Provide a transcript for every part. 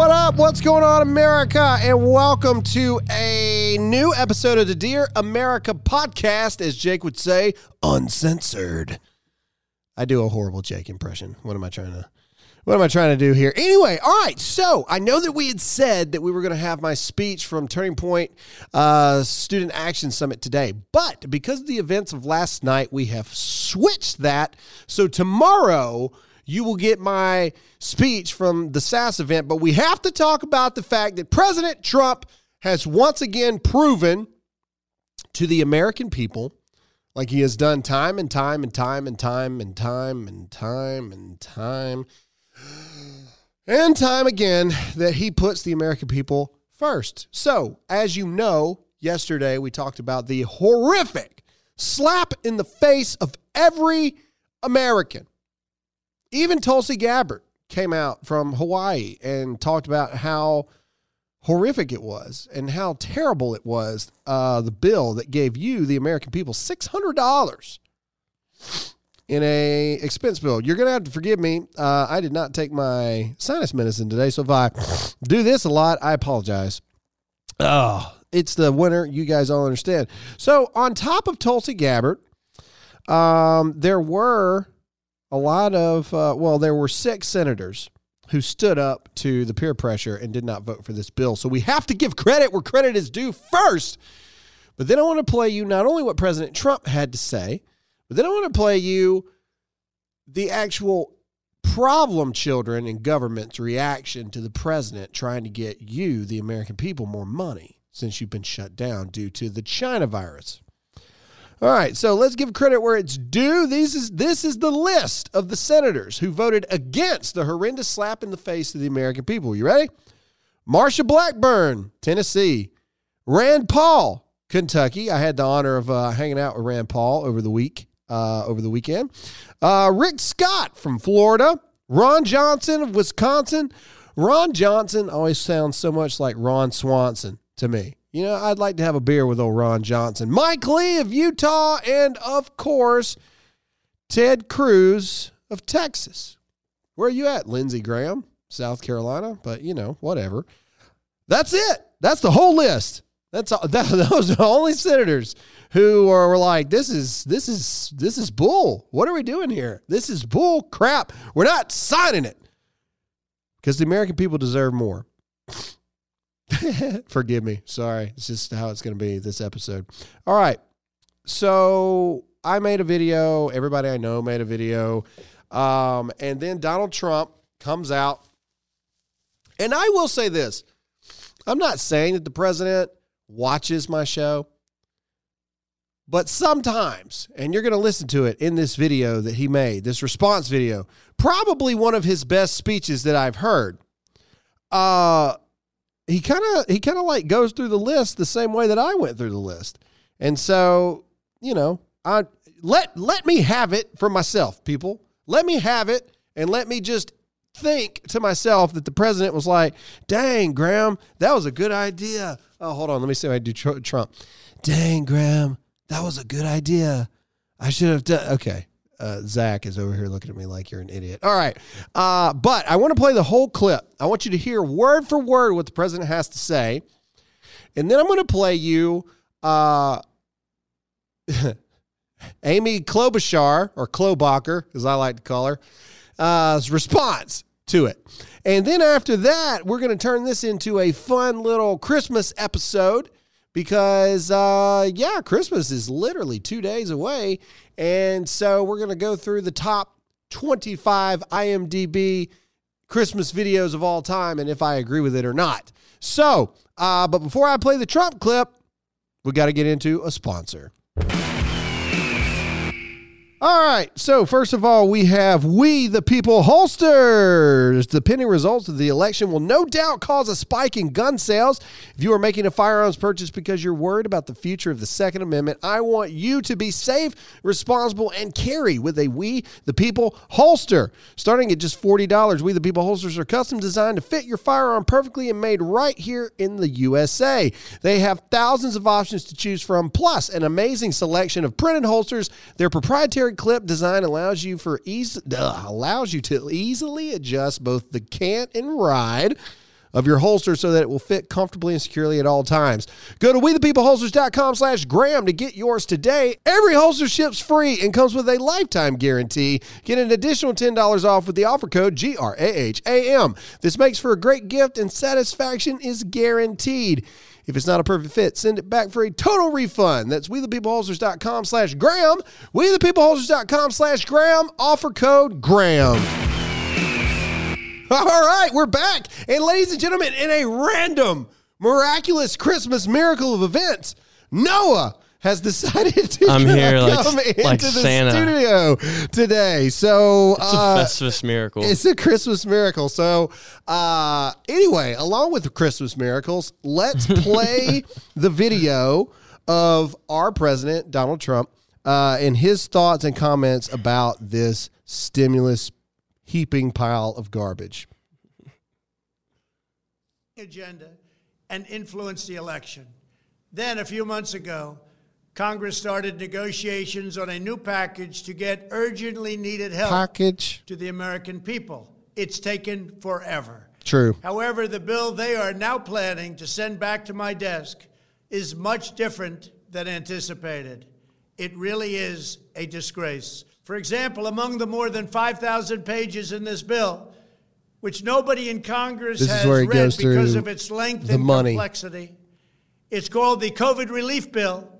what up. What's going on, America? And welcome to a new episode of the Dear America podcast, as Jake would say, uncensored. I do a horrible Jake impression. What am I trying to what am I trying to do here? Anyway, all right. So I know that we had said that we were going to have my speech from Turning Point uh, Student Action Summit today, but because of the events of last night, we have switched that. So tomorrow you will get my speech from the SAS event, but we have to talk about the fact that President Trump has once again proven to the American people, like he has done time and time and time and time and time and time and time and time again, that he puts the American people first. So, as you know, yesterday we talked about the horrific slap in the face of every American even Tulsi Gabbard came out from Hawaii and talked about how horrific it was and how terrible it was. Uh, the bill that gave you, the American people, six hundred dollars in a expense bill. You're gonna have to forgive me. Uh, I did not take my sinus medicine today, so if I do this a lot, I apologize. Oh, it's the winter. You guys all understand. So on top of Tulsi Gabbard, um, there were a lot of, uh, well, there were six senators who stood up to the peer pressure and did not vote for this bill. So we have to give credit where credit is due first. But then I want to play you not only what President Trump had to say, but then I want to play you the actual problem children in government's reaction to the president trying to get you, the American people, more money since you've been shut down due to the China virus. All right, so let's give credit where it's due. This is this is the list of the senators who voted against the horrendous slap in the face of the American people. You ready? Marsha Blackburn, Tennessee. Rand Paul, Kentucky. I had the honor of uh, hanging out with Rand Paul over the week, uh, over the weekend. Uh, Rick Scott from Florida. Ron Johnson of Wisconsin. Ron Johnson always sounds so much like Ron Swanson to me. You know, I'd like to have a beer with old Ron Johnson. Mike Lee of Utah, and of course, Ted Cruz of Texas. Where are you at? Lindsey Graham, South Carolina, but you know, whatever. That's it. That's the whole list. That's all, that, those are the only senators who are, were like, this is this is this is bull. What are we doing here? This is bull crap. We're not signing it because the American people deserve more. Forgive me. Sorry. It's just how it's going to be this episode. All right. So I made a video. Everybody I know made a video. Um, and then Donald Trump comes out. And I will say this I'm not saying that the president watches my show, but sometimes, and you're going to listen to it in this video that he made, this response video, probably one of his best speeches that I've heard. Uh, he kind of he kind of like goes through the list the same way that I went through the list. And so, you know, I let let me have it for myself, people. Let me have it and let me just think to myself that the president was like, "Dang, Graham, that was a good idea." Oh, hold on, let me see if I do Trump. Dang, Graham, that was a good idea. I should have done. Okay, uh, Zach is over here looking at me like you're an idiot. All right. Uh, but I want to play the whole clip. I want you to hear word for word what the president has to say. And then I'm going to play you uh, Amy Klobuchar, or Klobacher, as I like to call her, uh, response to it. And then after that, we're going to turn this into a fun little Christmas episode because, uh, yeah, Christmas is literally two days away. And so we're to go through the top 25 IMDb Christmas videos of all time and if I agree with it or not. So, uh, but before I play the Trump clip, we got to get into a sponsor. All right. So, first of all, we have We the People holsters. The pending results of the election will no doubt cause a spike in gun sales. If you are making a firearms purchase because you're worried about the future of the Second Amendment, I want you to be safe, responsible, and carry with a We the People holster. Starting at just $40, We the People holsters are custom designed to fit your firearm perfectly and made right here in the USA. They have thousands of options to choose from, plus an amazing selection of printed holsters. Their proprietary clip design allows you for ease allows you to easily adjust both the cant and ride of your holster so that it will fit comfortably and securely at all times. Go to wethepeopleholsters.com slash Graham to get yours today. Every holster ships free and comes with a lifetime guarantee. Get an additional $10 off with the offer code GRAHAM. This makes for a great gift and satisfaction is guaranteed. If it's not a perfect fit, send it back for a total refund. That's wethepeopleholsters.com slash Graham. Wethepeopleholsters.com slash Graham. Offer code Graham. All right, we're back. And ladies and gentlemen, in a random, miraculous Christmas miracle of events, Noah has decided to I'm here come like, into like the Santa. studio today. So It's uh, a Festivus miracle. it's a Christmas miracle. So, uh, anyway, along with the Christmas miracles, let's play the video of our president, Donald Trump, uh, and his thoughts and comments about this stimulus heaping pile of garbage. agenda and influence the election. Then, a few months ago, Congress started negotiations on a new package to get urgently needed help Package. to the American people. It's taken forever. True. However, the bill they are now planning to send back to my desk is much different than anticipated. It really is a disgrace. For example, among the more than 5,000 pages in this bill, which nobody in Congress This has read because of its length and money. complexity, it's called the COVID Relief Bill,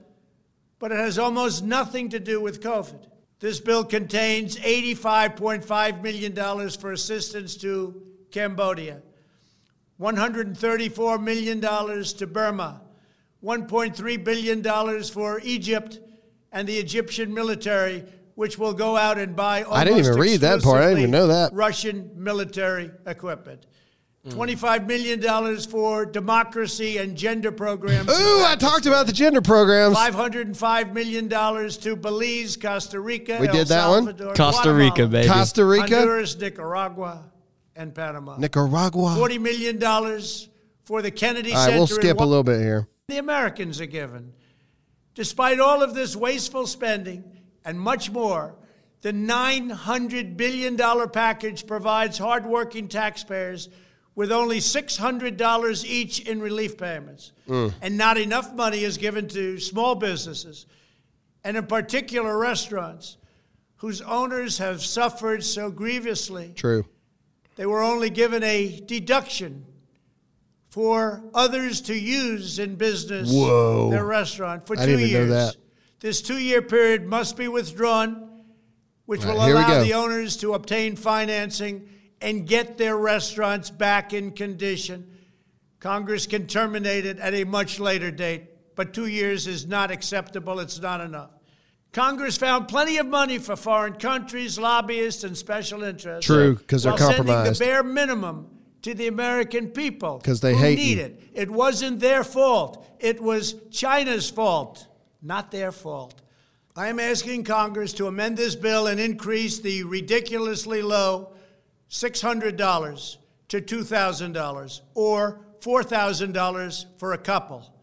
but it has almost nothing to do with COVID. This bill contains $85.5 million for assistance to Cambodia, $134 million to Burma, $1.3 billion for Egypt and the Egyptian military, which will go out and buy I didn't even read that part. I didn't even know that. Russian military equipment. Mm. $25 million for democracy and gender programs. Ooh, I talked about the gender programs. $505 million to Belize, Costa Rica, We El did that one? Costa Rica, Guatemala, baby. Costa Rica, Honduras, Nicaragua, and Panama. Nicaragua. $40 million for the Kennedy All right, Center. we'll skip a little bit here. the Americans are given. Despite all of this wasteful spending and much more, the $900 billion package provides hardworking taxpayers with only $600 each in relief payments. Mm. And not enough money is given to small businesses, and in particular restaurants, whose owners have suffered so grievously. True. They were only given a deduction for others to use in business Whoa. their restaurant for I two years. that. This two year period must be withdrawn, which will right, we allow the owners to obtain financing and get their restaurants back in condition. Congress can terminate it at a much later date, but two years is not acceptable. It's not enough. Congress found plenty of money for foreign countries, lobbyists, and special interests. True, because they're while sending the bare minimum to the American people because they who hate need you. it. It wasn't their fault. It was China's fault, not their fault. I am asking Congress to amend this bill and increase the ridiculously low $600 to $2,000 or $4,000 for a couple.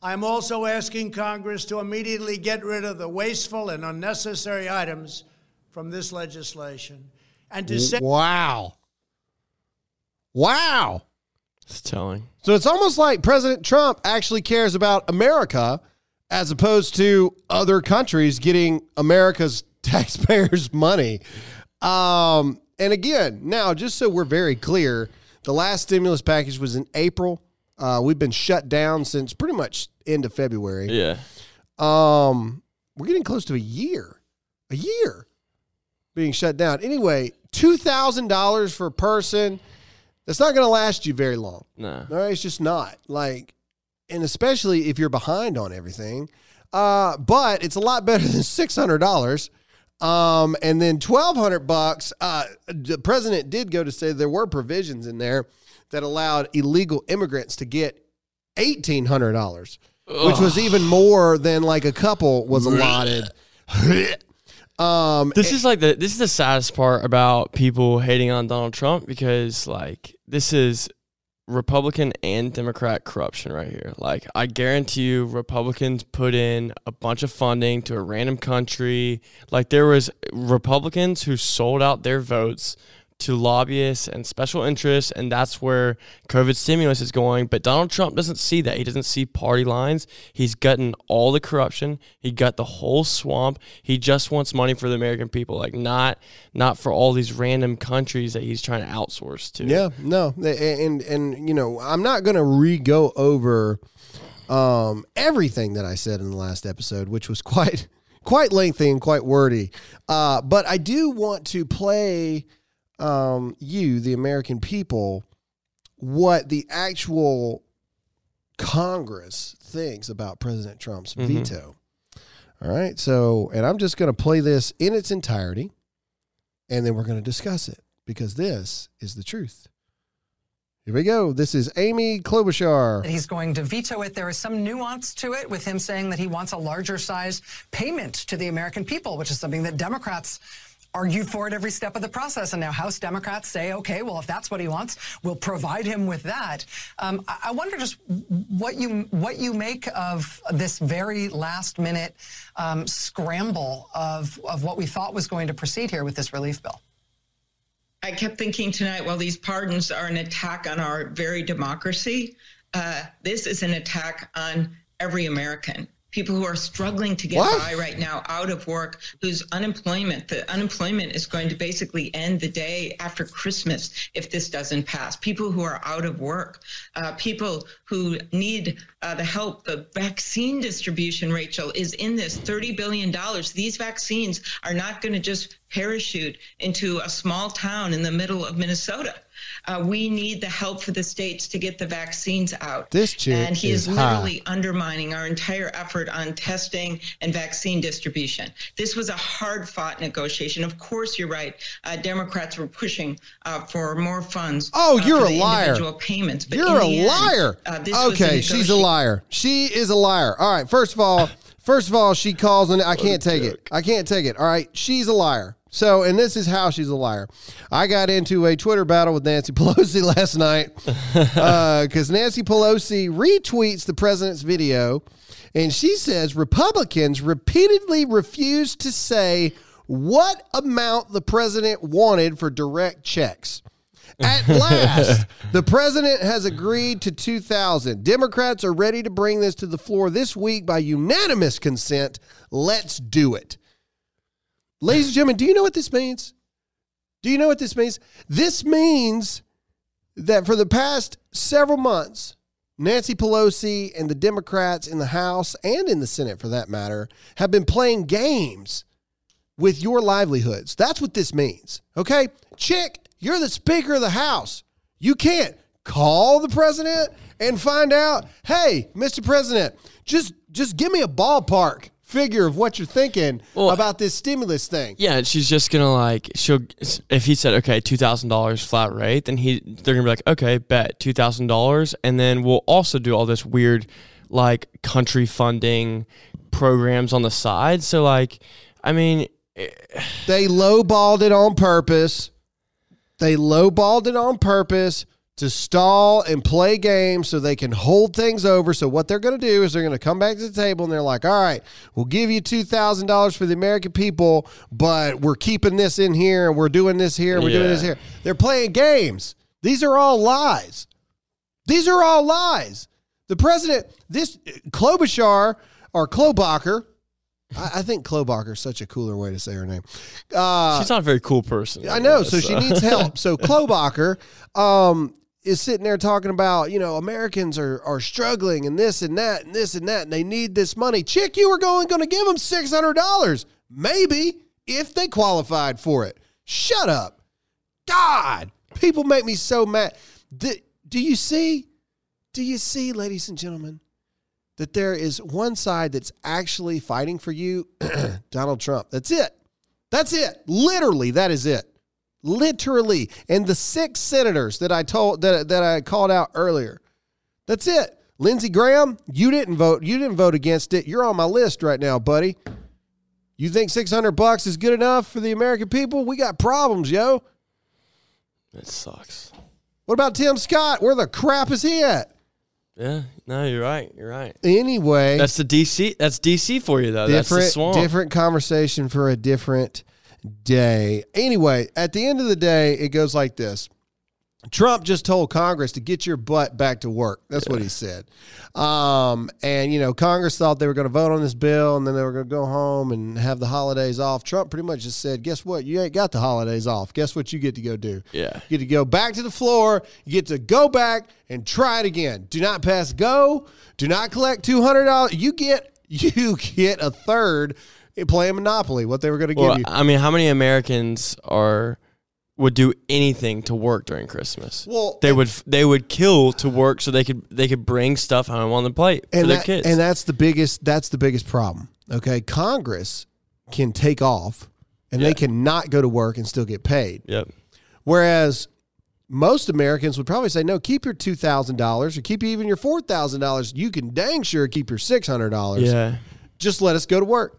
I'm also asking Congress to immediately get rid of the wasteful and unnecessary items from this legislation and to send Wow. Wow. It's telling. So it's almost like President Trump actually cares about America as opposed to other countries getting America's taxpayers' money. Um, and again, now, just so we're very clear, the last stimulus package was in April. Uh, we've been shut down since pretty much end of February. Yeah. Um, we're getting close to a year, a year being shut down. Anyway, two thousand dollars for a person. That's not going to last you very long. No. All right, it's just not like, and especially if you're behind on everything. Uh, but it's a lot better than six hundred dollars. Um, and then twelve hundred bucks. Uh, the president did go to say there were provisions in there that allowed illegal immigrants to get eighteen hundred dollars, which was even more than like a couple was allotted. um, This is like the this is the saddest part about people hating on Donald Trump because like this is Republican and Democrat corruption right here. Like, I guarantee you, Republicans put in a bunch of funding to a random country. Like, there was Republicans who sold out their votes to lobbyists and special interests, and that's where COVID stimulus is going. But Donald Trump doesn't see that. He doesn't see party lines. He's gotten all the corruption. He got the whole swamp. He just wants money for the American people, like not not for all these random countries that he's trying to outsource to. Yeah, no, and and you know, I'm not going to re go over um, everything that I said in the last episode, which was quite quite lengthy and quite wordy. Uh, but I do want to play um, you, the American people, what the actual Congress thinks about President Trump's Mhm. veto. All right. So, and I'm just going to play this in its entirety and then we're going to discuss it because this is the truth. Here we go. This is Amy Klobuchar. he's going to veto it. There is some nuance to it with him saying that he wants a larger size payment to the American people, which is something that Democrats argued for it every step of the process. And now House Democrats say, okay, well, if that's what he wants, we'll provide him with that. Um, I, I wonder just what you what you make of this very last minute um, scramble of, of what we thought was going to proceed here with this relief bill. I kept thinking tonight, well, these pardons are an attack on our very democracy. Uh, this is an attack on every American. People who are struggling to get What? by right now, out of work, whose unemployment, the unemployment is going to basically end the day after Christmas if this doesn't pass. People who are out of work, uh, people who need uh, the help. The vaccine distribution, Rachel, is in this $30 billion. These vaccines are not going to just parachute into a small town in the middle of Minnesota. Uh, we need the help for the states to get the vaccines out. This chick and he is is, high. literally undermining our entire effort on testing and vaccine distribution. This was a hard-fought negotiation. Of course, you're right. Uh, Democrats were pushing uh, for more funds. Oh, uh, you're for a liar. Individual payments. But You're a the end, liar. uh, this was okay, she's a liar. She is a liar. All right. First of all, first of all, she calls and I can't take it. I can't take it. All right. She's a liar. So, and this is how she's a liar. I got into a Twitter battle with Nancy Pelosi last night uh, because Nancy Pelosi retweets the president's video and she says Republicans repeatedly refused to say what amount the president wanted for direct checks. At last, the president has agreed to 2,000. Democrats are ready to bring this to the floor this week by unanimous consent. Let's do it. Ladies and gentlemen, do you know what this means? Do you know what this means? This means that for the past several months, Nancy Pelosi and the Democrats in the House and in the Senate, for that matter, have been playing games with your livelihoods. That's what this means. Okay? Chick, you're the Speaker of the House. You can't call the president and find out, hey, Mr. President, just just give me a ballpark figure of what you're thinking Well- about this stimulus thing. Yeah, and she's just gonna like she'll if he said okay two thousand dollars flat rate, then he they're gonna be like okay bet two thousand dollars, and then we'll also do all this weird like country funding programs on the side. So like, I mean, eh, They lowballed it on purpose. They lowballed it on purpose to stall and play games so they can hold things over. So what they're going to do is they're going to come back to the table and they're like, "All right, we'll give you two thousand dollars for the American people, but we're keeping this in here and we're doing this here, and we're doing this here." They're playing games. These are all lies. These are all lies. The president, this Klobuchar or Klobacher, I, think Klobacher is such a cooler way to say her name. Uh, she's not a very cool person. I know, so she needs help. So Klobacher um, is sitting there talking about, you know, Americans are are struggling and this and that and this and that, and they need this money. Chick, you were going going to give them six hundred dollars, maybe if they qualified for it. Shut up, God! People make me so mad. Do, do you see? Do you see, ladies and gentlemen? That there is one side that's actually fighting for you, Donald Trump. That's it. That's it. Literally, that is it. Literally. And the six senators that I told that that I called out earlier. That's it. Lindsey Graham, you didn't vote. You didn't vote against it. You're on my list right now, buddy. You think 600 bucks is good enough for the American people? We got problems, yo. It sucks. What about Tim Scott? Where the crap is he at? Yeah, no, you're right. You're right. Anyway, That's the DC. That's DC for you though. Different different conversation for a different day. Anyway, at the end of the day, it goes like this. Trump just told Congress to get your butt back to work. That's what he said. Um, and you know, Congress thought they were going to vote on this bill, and then they were going to go home and have the holidays off. Trump pretty much just said, "Guess what? You ain't got the holidays off. Guess what? You get to go do. Yeah. You get to go back to the floor. You get to go back and try it again. Do not pass go. Do not collect two hundred dollars. You get you get a third playing Monopoly. What they were going to Well, give you. I mean, how many Americans are would do anything to work during Christmas? Well, they would they would kill to work so they could they could bring stuff home on the plate for and their kids. And that's the biggest that's the biggest problem. Okay, Congress can take off and Yeah. they cannot go to work and still get paid. yep. Whereas most Americans would probably say, no, keep your two thousand dollars or keep even your four thousand dollars. You can dang sure keep your six hundred dollars. Yeah. Just let us go to work.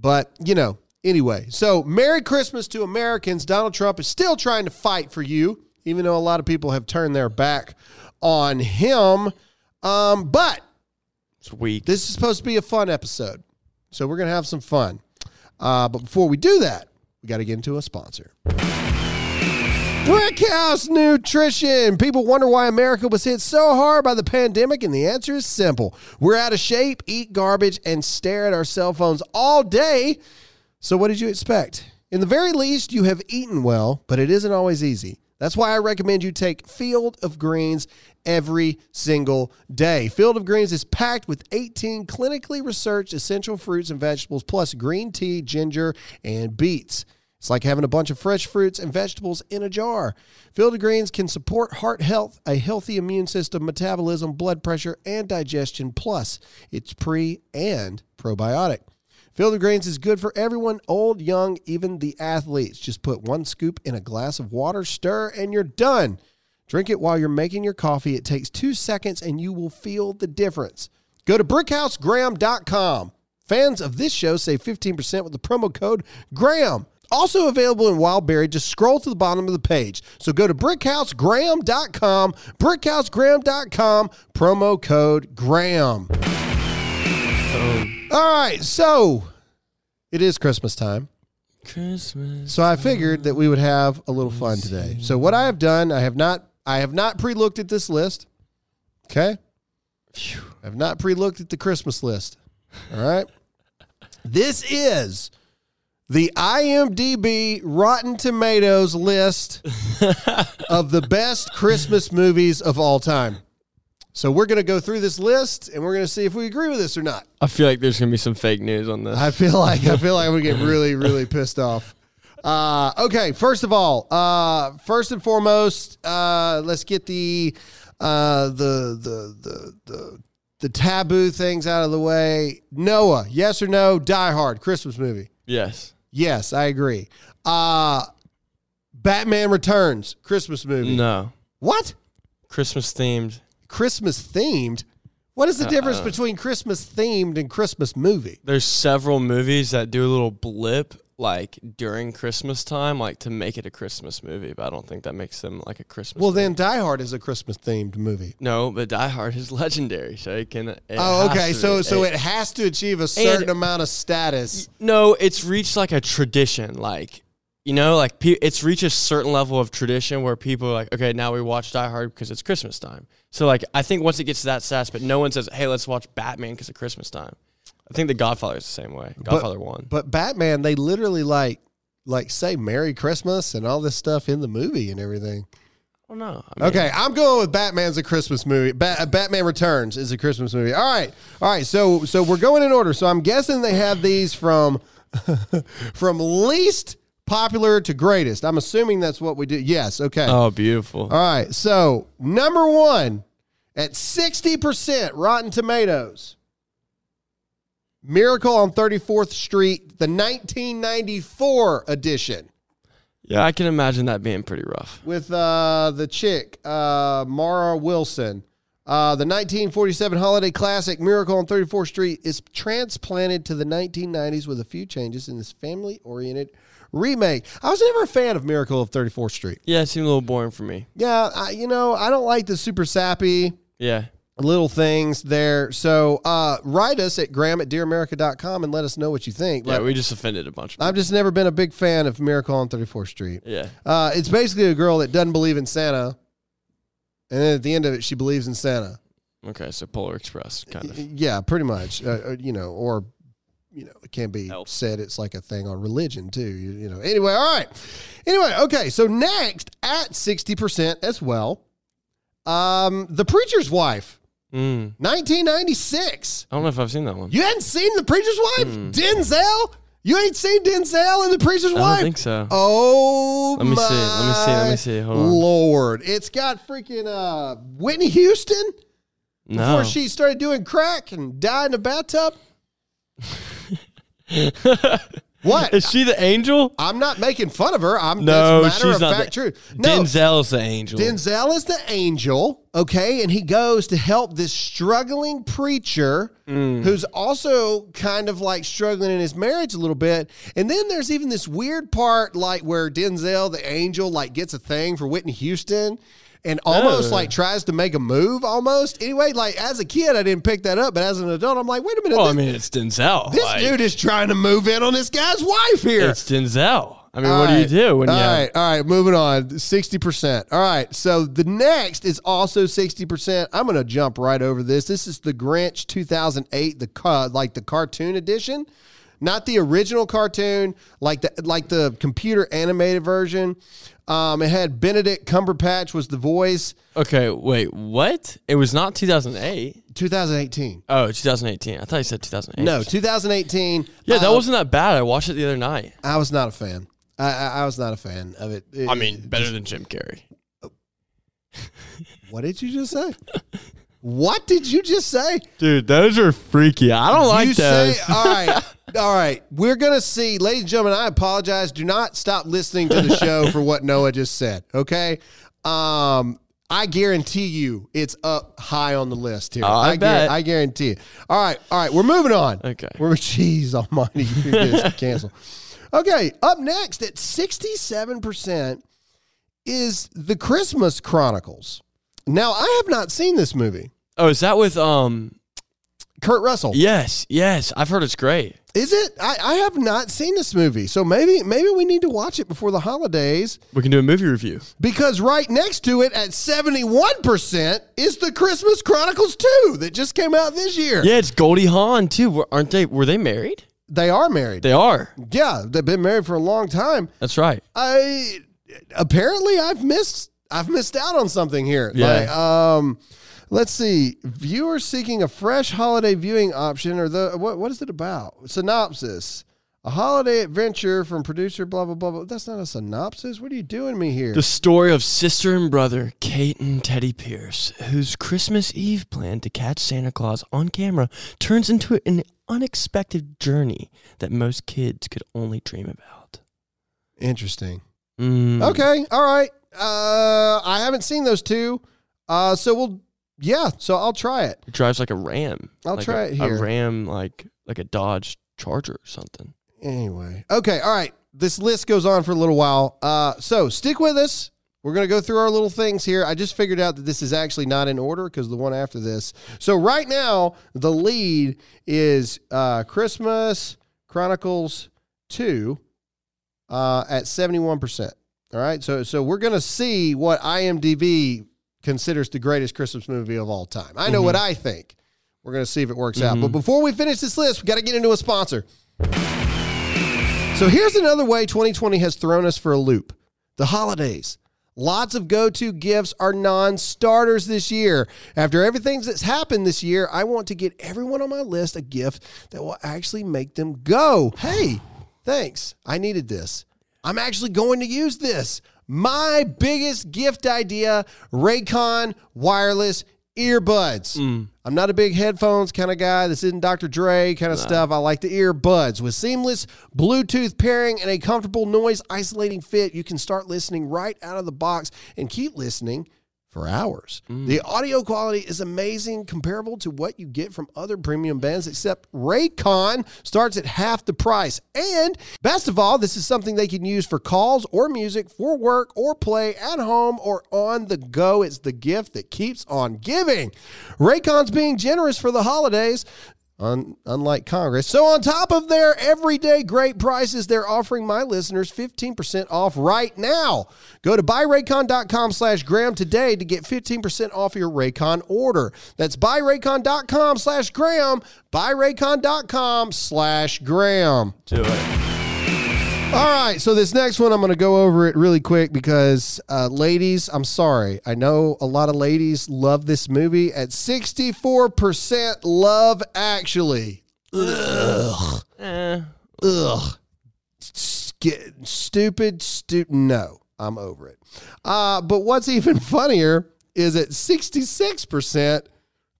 But you know, anyway. So Merry Christmas to Americans. Donald Trump is still trying to fight for you, even though a lot of people have turned their back on him. Um, but It's weak. this is supposed to be a fun episode. So we're going to have some fun. Uh, but before we do that, we got to get into a sponsor. Brickhouse Nutrition. People wonder why America was hit so hard by the pandemic, and the answer is simple. We're out of shape, eat garbage, and stare at our cell phones all day. So, what did you expect? In the very least, you have eaten well, but it isn't always easy. That's why I recommend you take Field of Greens every single day. Field of Greens is packed with 18 clinically researched essential fruits and vegetables, plus green tea, ginger, and beets. It's like having a bunch of fresh fruits and vegetables in a jar. Field Greens can support heart health, a healthy immune system, metabolism, blood pressure, and digestion. Plus, it's pre and probiotic. Field Greens is good for everyone, old, young, even the athletes. Just put one scoop in a glass of water, stir, and you're done. Drink it while you're making your coffee. It takes two seconds and you will feel the difference. Go to brickhousegraham.com. Fans of this show save 15% with the promo code GRAHAM. Also available in Wildberry. Just scroll to the bottom of the page. So go to brickhousegraham.com, brickhousegraham.com, promo code GRAHAM. All right, so it is Christmas time. Christmas. So I figured that we would have a little fun today. So what I have done, I have not I have not pre-looked at this list. Okay? I have not pre-looked at the Christmas list. All right? this is the IMDb Rotten Tomatoes list of the best Christmas movies of all time. So we're going to go through this list and we're going to see if we agree with this or not. I feel like there's gonna be some fake news on this. I feel like I feel like I'm gonna get really, really pissed off. Uh, okay, first of all, uh, first and foremost, uh, let's get the uh, the the the the the taboo things out of the way. Noah, yes or no? Die Hard, Christmas movie. yes. Yes, I agree. Uh, Batman Returns, Christmas movie. No. What? Christmas themed. Christmas themed? What is the difference between Christmas themed and Christmas movie? There's several movies that do a little blip like during Christmas time, like to make it a Christmas movie, but I don't think that makes them like a Christmas. Well, then Die Hard is a Christmas themed movie. no, but Die Hard is legendary, so it can. It Oh, okay. So so it has to achieve a certain amount of status. No, it's reached like a tradition. Like, you know, like it's reached a certain level of tradition where people are like, okay, now we watch Die Hard because it's Christmas time. So, like, I think once it gets to that status, but no one says, hey, let's watch Batman because it's Christmas time. I think The Godfather is the same way. Godfather 1. But Batman, they literally like like say Merry Christmas and all this stuff in the movie and everything. I don't. I mean, Okay, I'm going with Batman's a Christmas movie. Ba- uh, Batman Returns is a Christmas movie. All right, all right. So so we're going in order. So I'm guessing they have these from from least popular to greatest. I'm assuming that's what we do. Yes. Okay. Oh, beautiful. All right. So number one at 60% Rotten Tomatoes. Miracle on 34th Street, the 1994 edition Yeah, I can imagine that being pretty rough. with uh, the chick, uh, Mara Wilson. Uh, the 1947 holiday classic Miracle on 34th Street is transplanted to the 1990s with a few changes in this family oriented remake. I was never a fan of Miracle of 34th Street. Yeah, it seemed a little boring for me. Yeah, I, you know, I don't like the super sappy Yeah. Little things there. So uh, write us at graham at dearamerica.com and let us know what you think. Yeah, But we just offended a bunch of I've just never been a big fan of Miracle on 34th Street. Yeah. Uh, it's basically a girl that doesn't believe in Santa, and then at the end of it, she believes in Santa. Okay, so Polar Express kind of. Yeah, pretty much. Uh, uh, you know, or you know, it can be Elf. said it's like a thing on religion too. You, you know. Anyway, all right. Anyway, okay. So next at sixty percent as well, um, the preacher's wife, Mm. nineteen ninety six. I don't know if I've seen that one. You hadn't seen the preacher's wife, Denzel. You ain't seen Denzel and the preacher's Hmm. I wife. don't think so. Oh, Let me see. Let me see. Let me see. Hold on. Lord, it's got freaking uh, Whitney Houston no. before she started doing crack and died in a bathtub. what? Is she the angel? I'm not making fun of her. I'm No, that's matter she's of not. fact the, truth. No, Denzel's the angel. Denzel is the angel, okay, and he goes to help this struggling preacher Mm. who's also kind of like struggling in his marriage a little bit. And then there's even this weird part like where Denzel, the angel, like gets a thing for Whitney Houston. And almost Oh. like tries to make a move almost. Anyway, like as a kid, I didn't pick that up, but as an adult, I'm like, wait a minute. well, I this mean, it's Denzel. this like, dude is trying to move in on this guy's wife here. It's Denzel. I mean, All what do you do when all you have right, all right, moving on. 60%. All right. So the next is also 60%. I'm going to jump right over this. This is the Grinch 2008, the ca- like the cartoon edition. Not the original cartoon, like the like the computer animated version. Um, it had Benedict Cumberbatch was the voice. Okay, wait, what? It was not 2008. 2018. Oh, 2018. I thought you said 2008. No, 2018. Yeah, that Uh, wasn't that bad. I watched it the other night. I was not a fan. I, I, I was not a fan of it. It- I mean, better than Jim Carrey. What did you just say? what did you just say? Dude, those are freaky. I don't like you those. say, all right, all right. We're gonna see, ladies and gentlemen. I apologize. Do not stop listening to the show for what Noah just said. Okay. Um, I guarantee you, it's up high on the list here. Oh, I guar- bet. I guarantee it. All right, all right. We're moving on. Okay. We're jeez Almighty. You just cancel. Okay. Up next at sixty-seven percent is the Christmas Chronicles. Now, I have not seen this movie. oh, is that with um? Kurt Russell. Yes, yes. I've heard it's great. Is it? I, I have not seen this movie, so maybe maybe we need to watch it before the holidays We can do a movie review. because right next to it at seventy one percent is the Christmas Chronicles two that just came out this year. Yeah, it's Goldie Hawn too. Aren't they? Were they married? They are married. They are. yeah, they've been married for a long time. That's right. I apparently I've missed I've missed out on something here. Yeah. Like, um, let's see. Viewers seeking a fresh holiday viewing option, or the what? What is it about? Synopsis. A holiday adventure from producer blah blah blah. blah. That's not a synopsis. What are you doing to me here? The story of sister and brother Kate and Teddy Pierce, whose Christmas Eve plan to catch Santa Claus on camera turns into an unexpected journey that most kids could only dream about. Interesting. Mm. Okay. All right. Uh, I haven't seen those two. Uh, so we'll. Yeah. So I'll try it. It drives like a Ram. I'll Like try a, it here. A Ram, like like a Dodge Charger or something. Anyway, okay, all right. This list goes on for a little while. Uh, so stick with us. We're going to go through our little things here. I just figured out that this is actually not in order because the one after this. So right now, the lead is uh, Christmas Chronicles 2 uh, at 71%. All right. So, so we're going to see what IMDb considers the greatest Christmas movie of all time. I know what mm-hmm. I think. We're going to see if it works out. But mm-hmm. before we finish this list, we got to get into a sponsor. So here's another way 2020 has thrown us for a loop the holidays. Lots of go to gifts are non starters this year. After everything that's happened this year, I want to get everyone on my list a gift that will actually make them go, hey, thanks. I needed this. I'm actually going to use this. My biggest gift idea Raycon wireless earbuds. Mm. I'm not a big headphones kind of guy. This isn't Dr. Dre kind of stuff. I like the earbuds. With seamless Bluetooth pairing and a comfortable noise isolating fit, you can start listening right out of the box and keep listening for hours. Mm. The audio quality is amazing, comparable to what you get from other premium bands, except Raycon starts at half the price. And best of all, this is something they can use for calls or music, for work or play at home or on the go. It's the gift that keeps on giving. Raycon's being generous for the holidays. Un- unlike Congress. So, on top of their everyday great prices, they're offering my listeners 15% off right now. Go to buyraycon.com slash Graham today to get 15% off your Raycon order. That's buyraycon.com slash Graham, buyraycon.com slash Graham. Do it. All right, so this next one, I'm going to go over it really quick because, uh, ladies, I'm sorry. I know a lot of ladies love this movie at 64% love, actually. Ugh. Ugh. Get, stupid, stupid. No, I'm over it. Uh, but what's even funnier is at 66%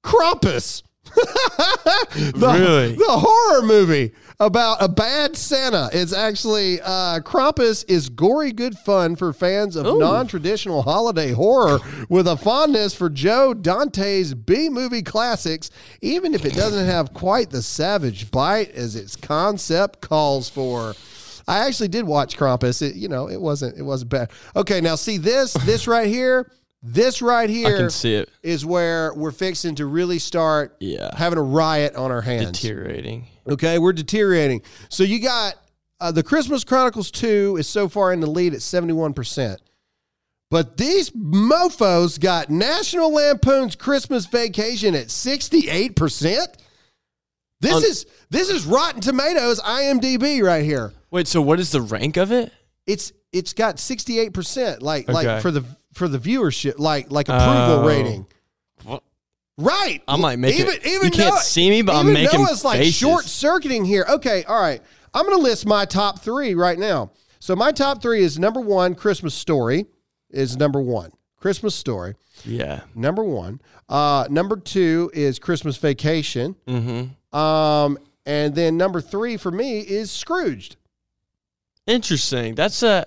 Krampus. the, Really? The horror movie about a bad Santa. It's actually uh, Krampus is gory good fun for fans of non-traditional holiday horror with a fondness for Joe Dante's B-movie classics, even if it doesn't have quite the savage bite as its concept calls for. I actually did watch Krampus. It, you know, it wasn't it wasn't bad. Okay, now see this this right here. This right here I can see it is where we're fixing to really start Yeah. having a riot on our hands. deteriorating. Okay, we're deteriorating. So you got uh, the Christmas Chronicles 2 is so far in the lead at 71%. But these mofos got National Lampoon's Christmas Vacation at 68%. This Um, is this is Rotten Tomatoes IMDb right here. Wait, so what is the rank of it? It's it's got 68% like like for the for the viewership like like approval Oh. rating. What? Right. I'm like making- even even you can't Noah- see me, but I'm making Noah's like faces. short circuiting here. Okay, all right. I'm gonna list my top three right now. So my top three is number one, Christmas Story is number one. Christmas Story, Yeah. number one. Uh, number two is Christmas Vacation. Mm-hmm. Um, and then number three for me is Scrooged. Interesting. That's a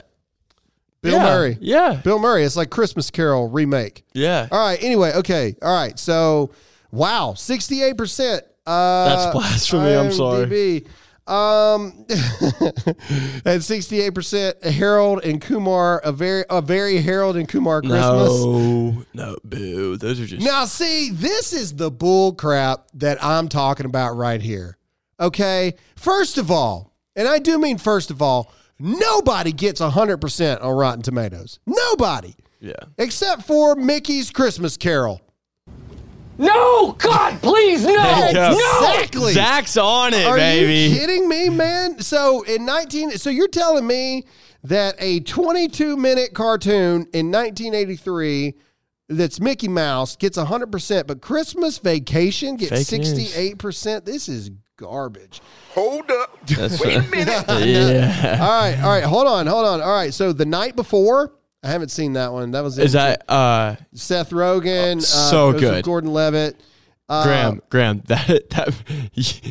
Bill yeah, Murray. Yeah. Bill Murray. It's like Christmas Carol remake. Yeah. All right. Anyway, okay. All right. So, wow, sixty-eight percent. Uh, That's blasphemy, I'm sorry. Um, at sixty-eight percent, Harold and Kumar, a very, a very Harold and Kumar Christmas. No. No. Boo. Those are just. Now, see, this is the bull crap that I'm talking about right here. Okay. First of all, and I do mean first of all, nobody gets 100% on Rotten Tomatoes. Nobody. Yeah. Except for Mickey's Christmas Carol. No, God, please, no, There you go. no. Exactly. Zach's on it, Are baby. you kidding me, man? So in 19 so you're telling me that a 22 minute cartoon in 1983 that's Mickey Mouse gets 100%, but Christmas Vacation gets Fake news. 68%. This is garbage. Hold up. That's Wait a minute. yeah. All right, all right, hold on, hold on. All right, so the night before, I haven't seen that one. That was Is that uh Seth Rogen? uh, so it good. Gordon Levitt. Uh, Graham? Graham, that that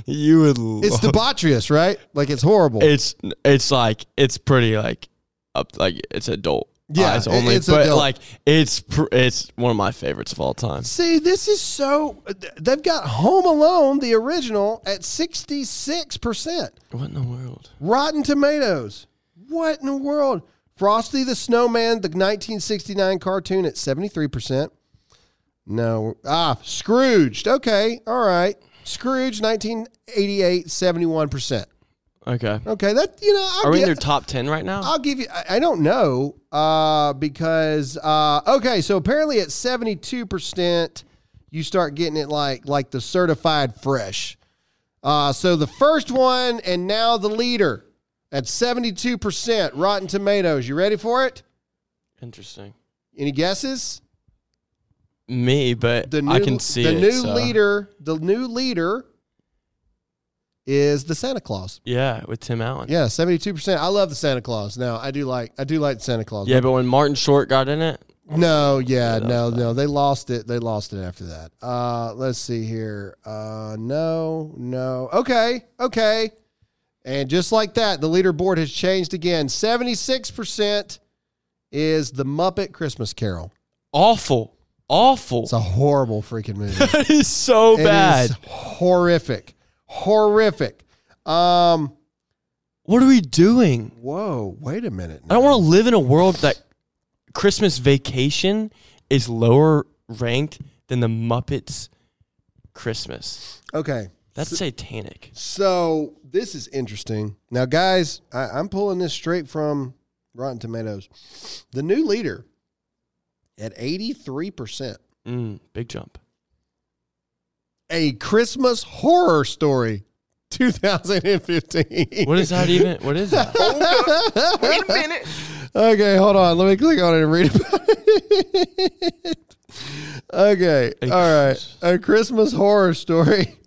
you would. It's love- debaucherous, right? Like it's horrible. It's it's like it's pretty like up like it's adult. Yeah, eyes only, it's but adult. like it's pr- it's one of my favorites of all time. See, this is so. They've got Home Alone, the original, at 66%. What in the world? Rotten Tomatoes. What in the world? Frosty the Snowman, the 1969 cartoon, at 73%. No. Ah, Scrooged. Okay. All right. Scrooge, 1988, 71%. Okay. Okay. That, you know, I'll Are we in their top ten right now? I'll give you. I, I don't know uh, because uh, okay. So apparently at seventy two percent, you start getting it like like the certified fresh. Uh, so the first one and now the leader at seventy two percent Rotten Tomatoes. You ready for it? Interesting. Any guesses? Me, but new, I can see the it. new so- leader. The new leader is the Santa Claus. Yeah, with Tim Allen. Yeah, seventy two percent. I love the Santa Claus. Now I do like I do like Santa Claus. Yeah, but when Martin Short got in it, No, yeah, no, no. They lost it. They lost it after that. Uh, let's see here. Uh, no, no. Okay, okay. And just like that, the leaderboard has changed again. Seventy-six percent is the Muppet Christmas Carol. awful. awful. It's a horrible freaking movie. that is so It bad. horrific. Horrific. Um, What are we doing? whoa, wait a minute. I don't want to live in a world that Christmas Vacation is lower ranked than the Muppets Christmas. Okay. That's satanic. So this is interesting. Now, guys, I, I'm pulling this straight from Rotten Tomatoes. The new leader at 83%. Mm, big jump. A Christmas horror story 2015. What is that even? What is that? Wait a minute. Okay, hold on. Let me click on it and read about it. okay. All right. A Christmas horror story.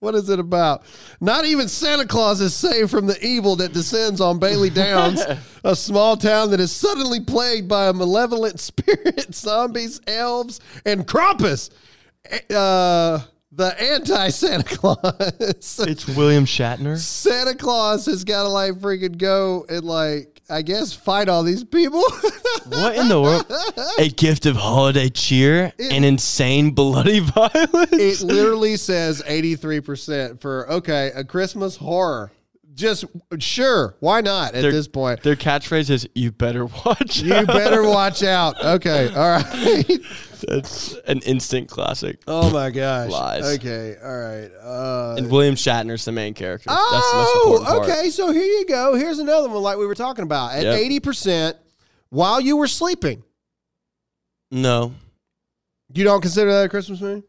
What is it about? Not even Santa Claus is saved from the evil that descends on Bailey Downs, a small town that is suddenly plagued by a malevolent spirit, zombies, elves, and Krampus, uh, the anti Santa Claus. It's William Shatner. Santa Claus has got to like freaking go and like I guess fight all these people. What in the world? A gift of holiday cheer and insane bloody violence. it literally says 83% for okay, a Christmas horror. Just sure, why not at They're- this point? Their catchphrase is "You better watch." You out." better watch out. Okay, all right. That's an instant classic. Oh my gosh. Lies. Okay, all right. Uh And William Shatner's the main character. That's the most Oh, important part. okay. So here you go. Here's another one like we were talking about. At Yep. 80% while you were sleeping. No, You don't consider that a Christmas movie?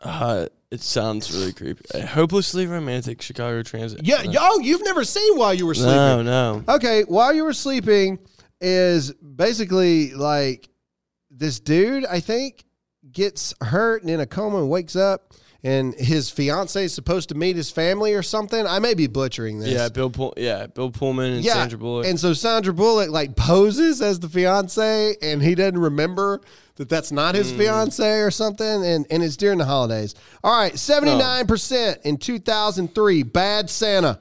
uh, it sounds really creepy. Hopelessly romantic Chicago Transit. Yeah. Oh, you've never seen while you were sleeping. No, no. Okay, while you were sleeping is basically like this dude, I think, gets hurt and in a coma and wakes up, and his fiance is supposed to meet his family or something. I may be butchering this. Yeah, Bill. Pull- yeah, Bill Pullman and yeah. Sandra Bullock. And so Sandra Bullock like poses as the fiance, and he doesn't remember that that's not Mm. his fiance or something, and and it's during the holidays. All right, seventy nine percent in two thousand three. Bad Santa.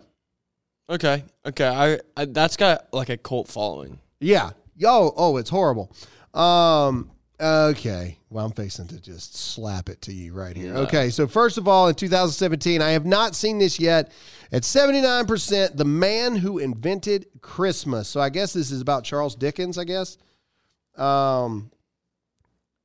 okay, okay. I, I that's got like a cult following. Yeah. Yo, oh, it's horrible. Um, okay. Well, I'm facing to just slap it to you right here. Okay. So, first of all, in 2017, I have not seen this yet. At 79%, The Man Who Invented Christmas. So, I guess this is about Charles Dickens, I guess. Um,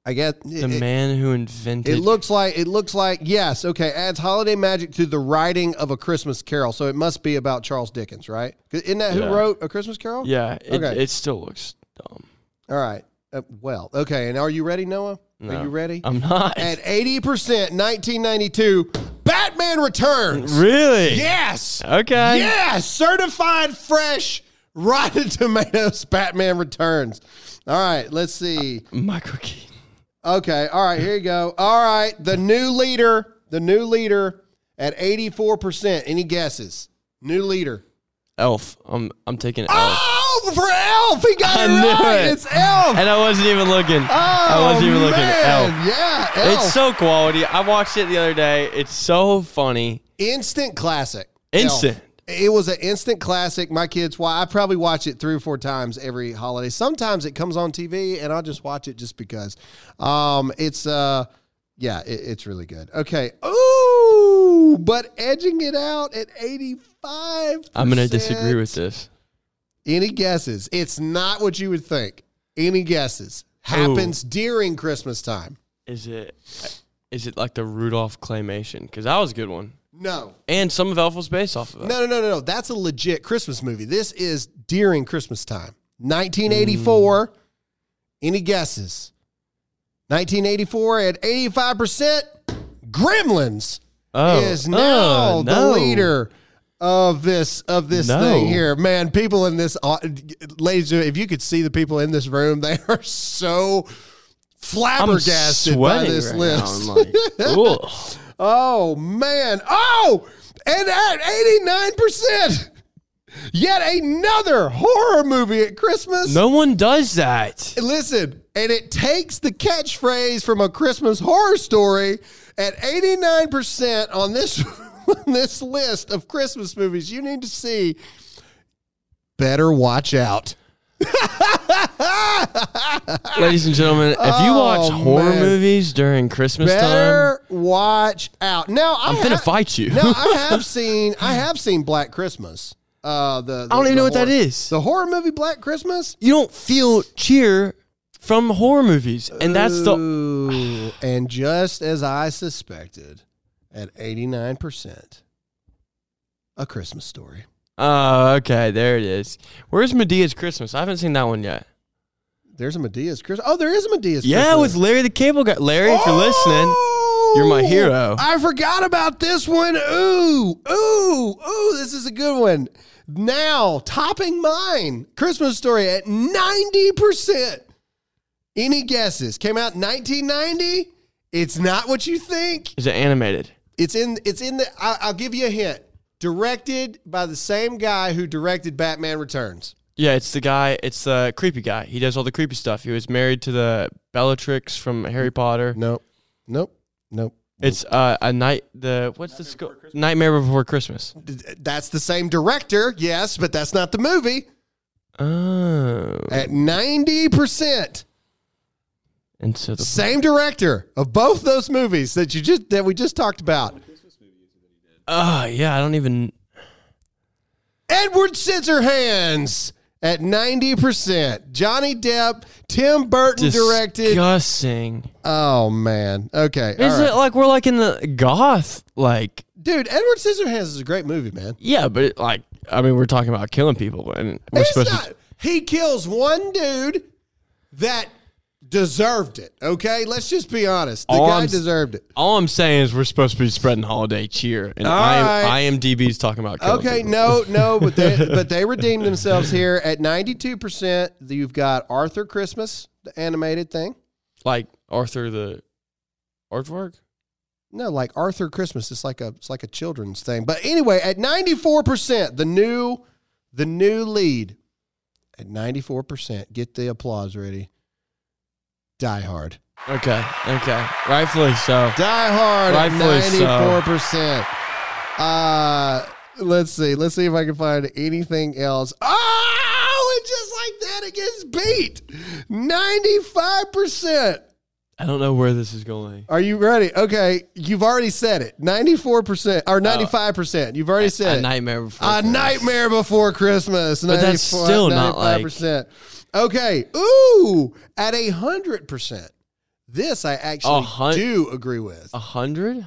I guess The it, man who invented. it looks like it looks like yes, okay. Adds holiday magic to the writing of a Christmas Carol, so it must be about Charles Dickens, right? Isn't that who Yeah. wrote a Christmas Carol? Yeah, it, Okay. it still looks dumb. All right. Uh, well, okay. And are you ready, Noah? No, Are you ready? I'm not. At 80%, 1992, Batman Returns. really? Yes. Okay. Yes. Certified fresh Rotten Tomatoes Batman Returns. All right. Let's see. Michael Keaton. Okay. All right. Here you go. All right. The new leader, the new leader at 84%. Any guesses? New leader. Elf. I'm I'm taking Elf. Oh, for Elf. He got I it knew right. it. It's Elf. And I wasn't even looking. Oh, I wasn't even looking. Man. Elf. Yeah. Elf. It's so quality. I watched it the other day. It's so funny. instant classic. Instant. Elf. It was an instant classic. My kids, why I probably watch it three or four times every holiday. Sometimes it comes on TV, and I'll just watch it just because. Um, it's uh, yeah, it, it's really good. Okay. Ooh, but edging it out at eighty five. I'm gonna disagree with this. Any guesses? It's not what you would think. Any guesses? Happens during Christmas time. Is it is it like the Rudolph claymation? Because that was a good one. No. And some of Elf was based off of it. No, no, no, no, no. That's a legit Christmas movie. This is during Christmas time. 1984. Mm. Any guesses? 1984 at 85%. Gremlins Oh, is now oh, the leader of this of this No. thing here. Man, people in this ladies, if you could see the people in this room, they are so flabbergasted by this right list. like. Oh man. Oh, and at 89%. Yet another horror movie at Christmas. No one does that. Listen, and it takes the catchphrase from a Christmas horror story at 89% on this on this list of Christmas movies you need to see. Better watch out. Ladies and gentlemen, if you watch Oh, horror man. movies during Christmas time, Better watch out. Now I I'm have- fight you. now I have seen I have seen Black Christmas. Uh, the, the I don't even know what that is. The horror movie Black Christmas. you don't feel cheer from horror movies, and that's the Ooh, and just as I suspected, at eighty nine percent, a Christmas story. Oh, okay, there it is. Where's Madea's Christmas? I haven't seen that one yet. There's a Madea's Christmas. Oh, there is a Madea's. Christmas. Yeah, Christmas. with Larry the Cable Guy. Larry, if you're listening, you're my oh, hero. I forgot about this one. Ooh, ooh, ooh, this is a good one. Now, topping mine, Christmas story at 90%. Any guesses? Came out in 1990. It's not what you think. is it animated? It's in it's in the I, I'll give you a hint. Directed by the same guy who directed Batman Returns. Yeah, it's the guy. It's the creepy guy. He does all the creepy stuff. He was married to the Bellatrix from Harry Potter. Nope. Nope. Nope. It's uh, a night. The what's the sco- Nightmare Before Christmas? That's the same director, yes, but that's not the movie. Oh, At 90%. and so the Same director of both those movies that you just that we just talked about. oh yeah, I don't even. Edward Scissorhands at 90%. Johnny Depp, Tim Burton directed. Disgusting. Oh man. Okay. Is right. it like we're like in the goth? Like Dude, Edward Scissorhands is a great movie, man. yeah, but it, like I mean, we're talking about killing people, and we're He's supposed not- to. he kills one dude that deserved it. Okay? Let's just be honest. The All guy I'm deserved it. All I'm saying is we're supposed to be spreading holiday cheer, and All I right. IMDb's talking about Okay, people. no, no, but they but they redeemed themselves here at ninety two percent. You've got Arthur Christmas, the animated thing. like Arthur the artwork. No, like Arthur Christmas. It's like a it's like a children's thing. But anyway, at ninety four percent, the new the new lead at ninety four percent. Get the applause ready. Die Hard. Okay, okay, rightfully so. Die Hard at Rightfully so. ninety four percent. Uh let's see. Let's see if I can find anything else. Oh, and just like that, it gets beat. Ninety five percent. I don't know where this is going. Are you ready? Okay, you've already said it. Ninety-four percent or ninety-five percent. You've already said A it. nightmare before. A Christmas. nightmare before Christmas. But that's still not like-. Okay. Ooh, at a hundred percent. This I actually hun- do agree with. A hundred?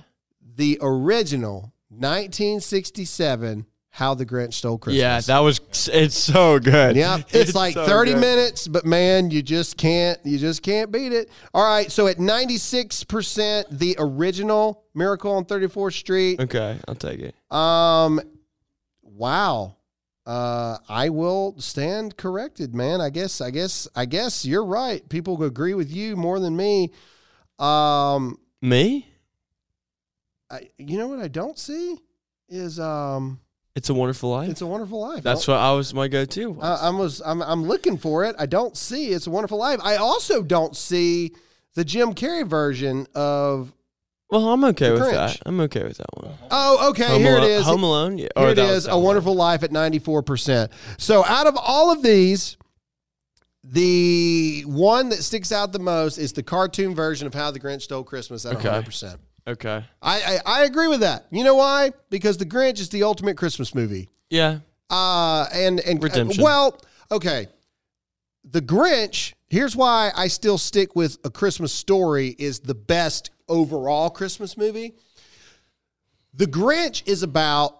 The original 1967 How the Grinch Stole Christmas. Yeah, that was. It's so good. Yeah, it's, like so 30 good. minutes, but man, you just can't you just can't beat it. All right, so at 96%, the original Miracle on 34th Street. Okay, I'll take it. Um wow. Uh I will stand corrected, man. I guess I guess I guess you're right. People agree with you more than me. Um Me? I, you know what I don't see is um It's a Wonderful Life. It's a Wonderful Life. That's what I was my go-to. was. I, I was I'm I'm looking for it. I don't see It's a Wonderful Life. I also don't see the Jim Carrey version of well, I'm okay with Grinch. that. I'm okay with that one. Oh, okay, Home here Alone, it is. Home Alone. Yeah. Here it is, A. Wonderful Life at 94%. So out of all of these, the one that sticks out the most is the cartoon version of How the Grinch Stole Christmas at Okay. 100%. Okay. I, I, I agree with that. You know why? Because the Grinch is the ultimate Christmas movie. Yeah. Uh, and and Redemption. well, okay. The Grinch. Here's why I still stick with A Christmas Story is the best overall Christmas movie. The Grinch is about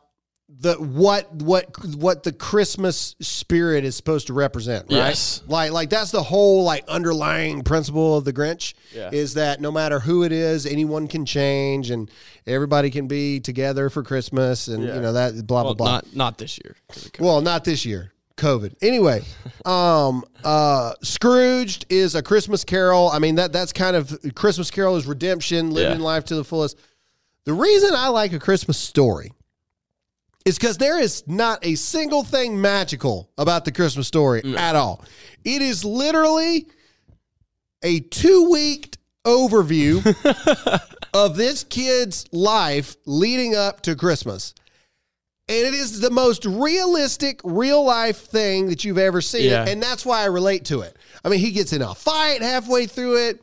the what what what the Christmas spirit is supposed to represent, right? Yes. Like like that's the whole like underlying principle of the Grinch Yeah. is that no matter who it is, anyone can change and everybody can be together for Christmas and Yeah. you know that blah Well, blah blah. not not this year. Well, not this year. COVID. Anyway, um, uh, Scrooged is a Christmas Carol. I mean that that's kind of Christmas Carol is redemption, living Yeah. life to the fullest. The reason I like a Christmas story is because there is not a single thing magical about the Christmas story at all. It is literally a two week overview of this kid's life leading up to Christmas. And it is the most realistic, real life thing that you've ever seen. Yeah. And that's why I relate to it. I mean, he gets in a fight halfway through it.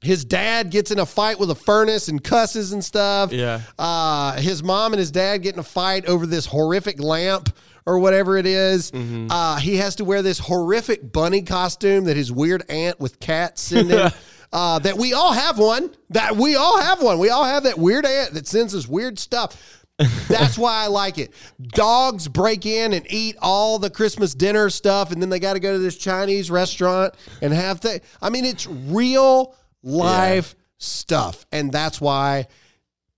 His dad gets in a fight with a furnace and cusses and stuff. Yeah. Uh, his mom and his dad get in a fight over this horrific lamp or whatever it is. Mm-hmm. Uh, he has to wear this horrific bunny costume that his weird aunt with cats send him. uh, that we all have one. That we all have one. We all have that weird aunt that sends us weird stuff. That's why I like it. Dogs break in and eat all the Christmas dinner stuff, and then they got to go to this Chinese restaurant and have things. I mean, it's real life stuff, and that's why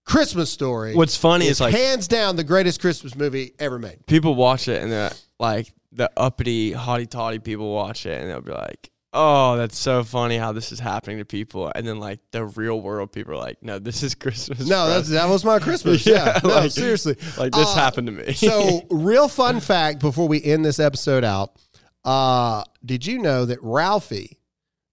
Christmas Story. What's funny is, like- hands down the greatest Christmas movie ever made. people watch it and they're like the uppity, haughty toddy people watch it and they'll be like, "Oh, that's so funny how this is happening to people," and then like the real world people are like, "No, this is Christmas." No, that's, that was my Christmas. yeah, Yeah, no, like- seriously. like this Uh, happened to me. so, real fun fact before we end this episode out: uh, Did you know that Ralphie,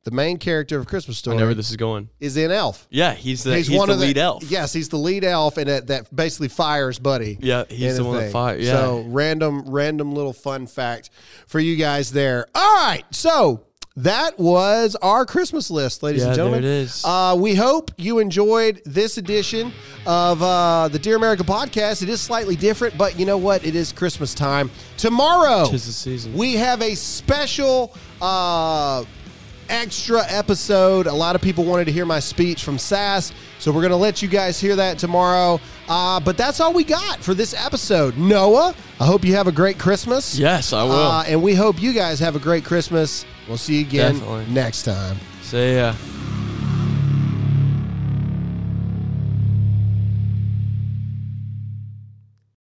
the main character of Christmas I Story, know where this is going. is in Elf? Yeah, he's the he's, the lead elf. Yes, he's the lead elf, and that, that basically fires Buddy. Yeah, he's the one that thing. fire- yeah. So random, random little fun fact for you guys there. All right, so that was our Christmas list, ladies Yeah, and there gentlemen. it is. Uh, we hope you enjoyed this edition of uh, the Dear America podcast. It is slightly different, but you know what? It is Christmas time. Tomorrow, Tis the season. we have a special. Uh, extra episode. A lot of people wanted to hear my speech from SAS, so we're going to let you guys hear that tomorrow. Uh, but that's all we got for this episode. Noah, I hope you have a great Christmas. Yes, I will. Uh, and we hope you guys have a great Christmas. We'll see you again Definitely. next time. See ya.